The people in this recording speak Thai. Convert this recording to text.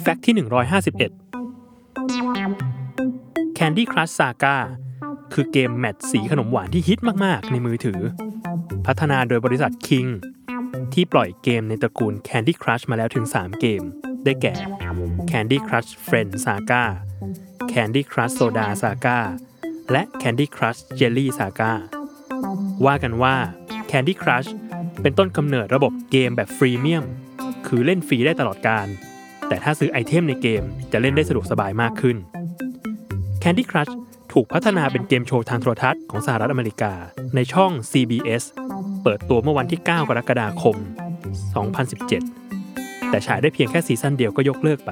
แฟกต์ที่ 151 Candy Crush Saga คือเกมแมทสีขนมหวานที่ฮิตมาก ๆ ในมือถือ พัฒนาโดยบริษัท King ที่ปล่อยเกมในตระกูล Candy Crush มาแล้วถึง 3 เกม ได้แก่ Candy Crush Friend Saga Candy Crush Soda Saga และ Candy Crush Jelly Saga ว่ากันว่า Candy Crush เป็นต้นกำเนิดระบบเกมแบบ freemium คือเล่นฟรีได้ตลอดกาล แต่ถ้าซื้อไอเทมในเกมจะเล่นได้สะดวกสบายมากขึ้น Candy Crush ถูกพัฒนาเป็นเกมโชว์ทางโทรทัศน์ของสหรัฐอเมริกา ในช่อง CBS เปิดตัวเมื่อวันที่ 9 กรกฎาคม 2017 แต่ฉายได้เพียงแค่ซีซั่นเดียวก็ยกเลิกไป